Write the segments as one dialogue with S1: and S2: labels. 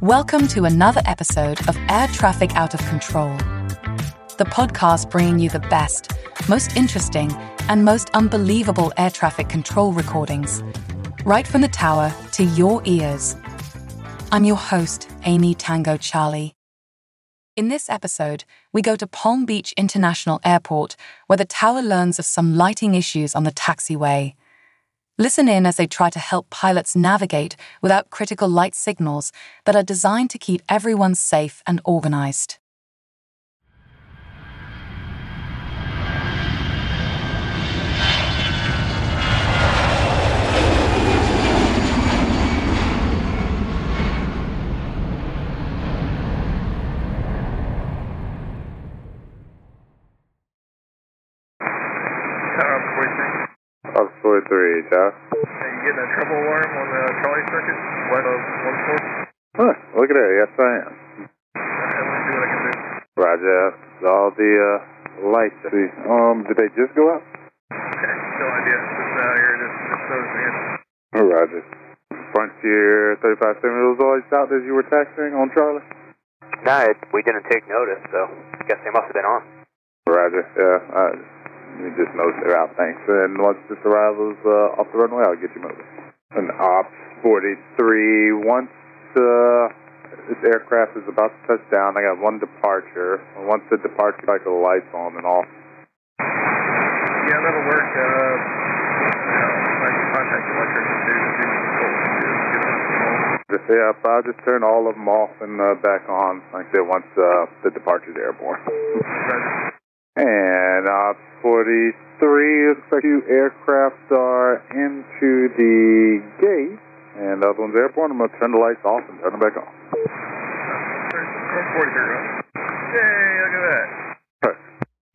S1: Welcome to another episode of Air Traffic Out of Control, the podcast bringing you the best, most interesting, and most unbelievable air traffic control recordings, right from the tower to your ears. I'm your host, Amy Tango Charlie. In this episode, we go to Palm Beach International Airport, where the tower learns of some lighting issues on the taxiway. Listen in as they try to help pilots navigate without critical light signals that are designed to keep everyone safe and organized.
S2: 43.
S3: Ops 43, Josh.
S2: Are you getting a trouble alarm on the Charlie circuit? What, uh, one four?
S3: Huh, look at that. Yes, I am.
S2: Okay, let me see what I can do.
S3: Roger. All the uh, lights. See, um, did they just go out?
S2: Okay, no idea. Just out here, just, just noticing it.
S3: Oh, Roger. Frontier 3570 was always out as you were taxiing on Charlie?
S4: No, it, we didn't take notice, so I guess they must have been on.
S3: Roger. Yeah, I you just noticed they're out. Thanks. And once this arrivals uh, off the runway, I'll get you moving. And Ops 43, once uh, this aircraft is about to touch down, I got one departure. Once the departure cycle lights on and off,
S2: Yeah, that'll work. Uh, you know, I can contact the electrician too to see what control can do. Get it under control.
S3: Just yeah, I'll just turn all of them off and uh, back on. Like I said, once uh, the departure's airborne.
S2: Roger.
S3: And uh, 43 looks like two aircraft are into the gate, and the other one's airborne. I'm gonna turn the lights off and turn them back on.
S2: Where's 43 going? Yay, look at that.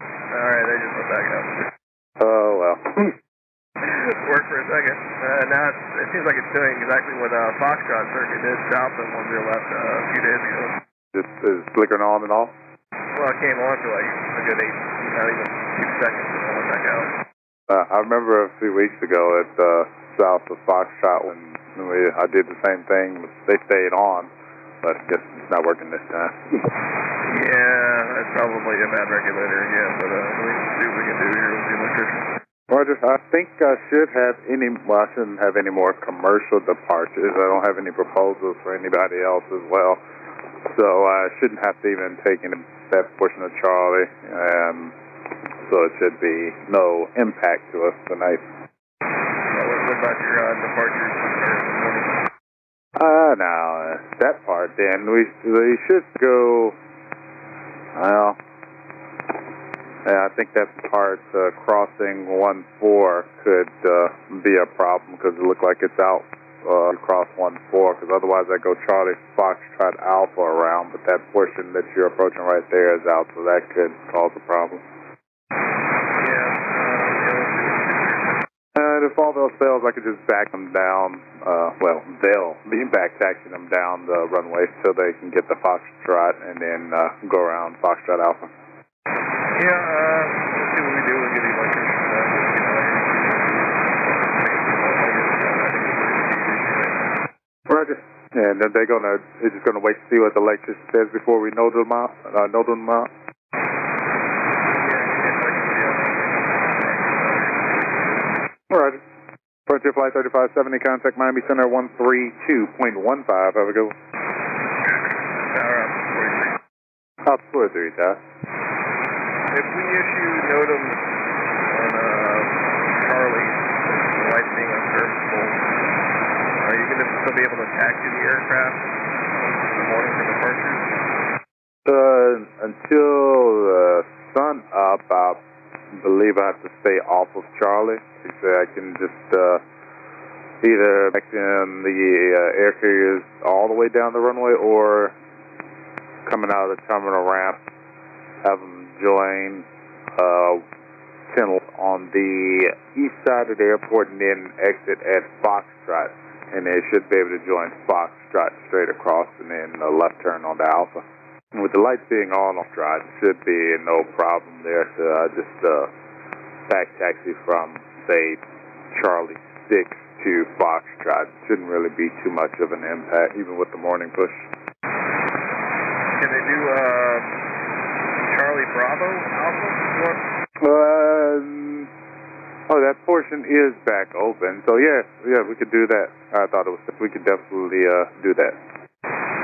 S2: Alright, they just went back up.
S3: Oh well.
S2: Worked for a second. Uh, now it seems like it's doing exactly what uh, Foxtrot circuit did south of 10 left uh, a few days ago.
S3: just is flickering on and off.
S2: Well, it came on for a good eight, not even two seconds, and went back out.
S3: Uh, I remember a few weeks ago at uh, south of Foxtrot when we, I did the same thing. But they stayed on, but I guess it's not working this time.
S2: Yeah, that's probably a bad regulator again, but uh, we can see what we can do here with the electrician.
S3: Roger, I think I should have any, well, I shouldn't have any more commercial departures. I don't have any proposals for anybody else as well. So I shouldn't have to even take any, that portion of Charlie. Um, so it should be no impact to us tonight.
S2: What, about your uh, departures?
S3: Uh, now, that part then, we, we should go, well, yeah, I think that part uh, crossing 1-4 could uh, be a problem because it looked like it's out uh, across 1-4 because otherwise I go Charlie Foxtrot Alpha around, but that portion that you're approaching right there is out, so that could cause a problem.
S2: Yeah, uh, yeah, let's see what we can do here.
S3: And if all those fails, I could just back them down. Uh, well, they'll be back taxiing them down the runway so they can get the Foxtrot and then uh, go around Foxtrot Alpha.
S2: Yeah, uh, let's see what we do. We'll get the electrician. Uh, get out here.
S3: Roger. And then they're gonna, they're just gonna wait to see what the electrician says before we know them out. Uh, know them out. Roger. Frontier Flight 3570, contact Miami Center 132.15. Have a good one. Ops 43, Josh.
S2: If we issue NOTAM on uh, Charlie, being unserviceable, to still be able to taxi the aircraft in the morning for departures?
S3: Uh, until the sun up, I believe I have to stay off of Charlie. Said I can just uh, either back in the uh, air carriers all the way down the runway or coming out of the terminal ramp, have them join uh, channel on the east side of the airport and then exit at Foxtrot. And they should be able to join Foxtrot straight across and then a left turn on the Alpha. And with the lights being on off drive, it should be no problem there. So I just uh, back taxi from, say, Charlie 6 to Foxtrot. Shouldn't really be too much of an impact, even with the morning push.
S2: Can they do uh, Charlie Bravo Alpha? What?
S3: Um, oh, that portion is back open. So yeah, yeah, we could do that. I thought it was. We could definitely uh, do that.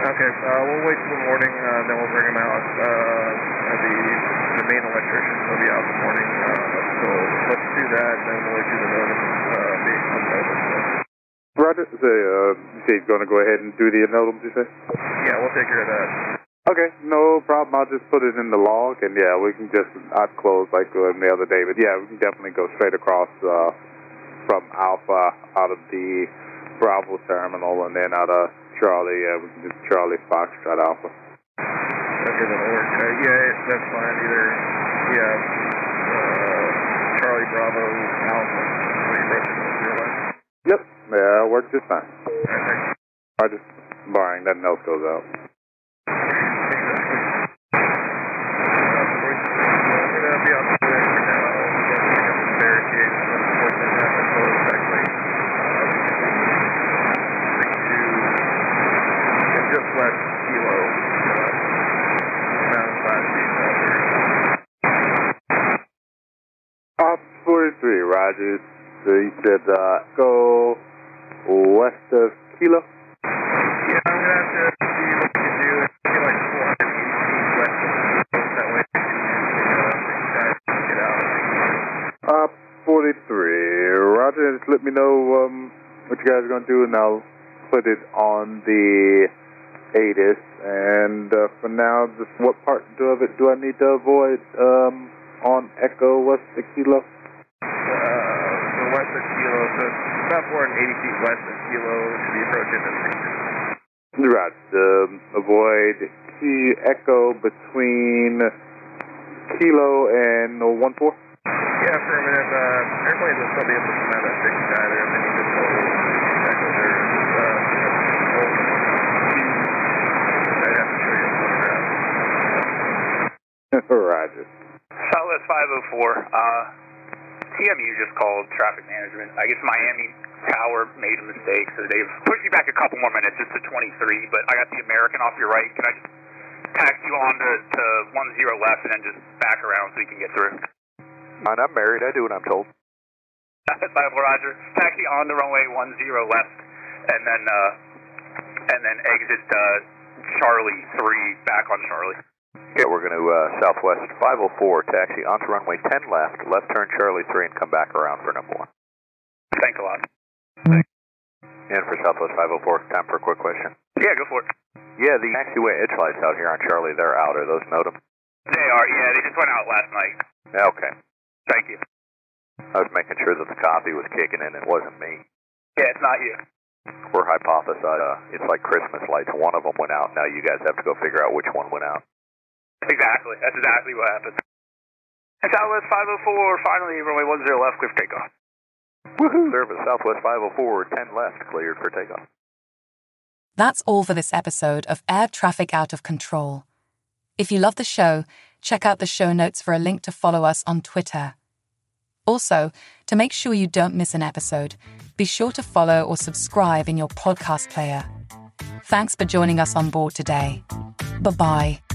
S2: Okay, uh, we'll wait till the morning, uh, then we'll bring him out. Uh, the the main electrician will be out in the morning. Uh, so let's do that, and then we'll do the notice uh, being unnoticed. So.
S3: Roger. Say, uh, you say you're going to go ahead and do the annulment, you say?
S2: Yeah, we'll take care of that.
S3: Okay, no problem. I'll just put it in the log, and yeah, we can just not close like we uh, the other day, but yeah, we can definitely go straight across uh, from Alpha out of the Bravo terminal, and then out of Charlie, yeah, we can just Charlie Foxtrot Alpha.
S2: Okay, that'll work. Uh, yeah, that's fine. Either, yeah, uh, Charlie Bravo Alpha. What you wrote in your last.
S3: Yep, yeah, it works just fine.
S2: Thanks.
S3: I just barring nothing else goes out.
S2: Just west kilo, around five feet out there.
S3: Off 43, Rogers. So you said uh, go west of Kilo.
S2: Yeah, I'm gonna have to see what we can do. Maybe like 480 feet west of Kilo. That way, we can get out.
S3: Uh, 43. Roger, just let me know um, what you guys are going to do, and I'll put it on the ATIS. And uh, for now, just what part of it do I need to avoid um, on Echo West of Kilo?
S2: Uh, so west of Kilo, so it's about 480 feet west of Kilo, should be approaching the
S3: Right. Um, avoid key Echo between Kilo and 1-4?
S2: Yeah, affirmative. Uh, airplanes will still be able to come out of that fixed sky there, and then you just hold echo there. Uh, hold I'd have to show you a.
S3: Roger.
S5: Southwest 504. Uh, TMU just called traffic management. I guess Miami Tower made a mistake, so they've pushed you back a couple more minutes. It's to 23, but I got the American off your right. Can I just tax you on to, to 10 left and then just back around so you can get through?
S3: And I'm married. I do what I'm told.
S5: Bible Roger. Taxi on the runway 10 left, and then uh, and then exit uh, Charlie 3 back on Charlie.
S6: Yeah, we're going to uh, Southwest 504, taxi onto runway 10 left, left turn Charlie 3, and come back around for number one.
S5: Thanks a lot.
S6: And for Southwest 504, time for a quick question.
S5: Yeah, go for it.
S6: Yeah, the taxiway edge lights out here on Charlie, they're out. Are those NOTAM?
S5: They are. Yeah, they just went out last night.
S6: Okay.
S5: Thank you.
S6: I was making sure that the copy was kicking in. It wasn't me.
S5: Yeah, it's not you.
S6: We're hypothesizing. Uh, it's like Christmas lights. One of them went out. Now you guys have to go figure out which one went out.
S5: Exactly. That's exactly what happened. And Southwest 504, finally, runway 10 left, clear for takeoff.
S6: Woohoo! Service Southwest 504, 10 left, cleared for takeoff.
S1: That's all for this episode of Air Traffic Out of Control. If you love the show, check out the show notes for a link to follow us on Twitter. Also, to make sure you don't miss an episode, be sure to follow or subscribe in your podcast player. Thanks for joining us on board today. Bye bye.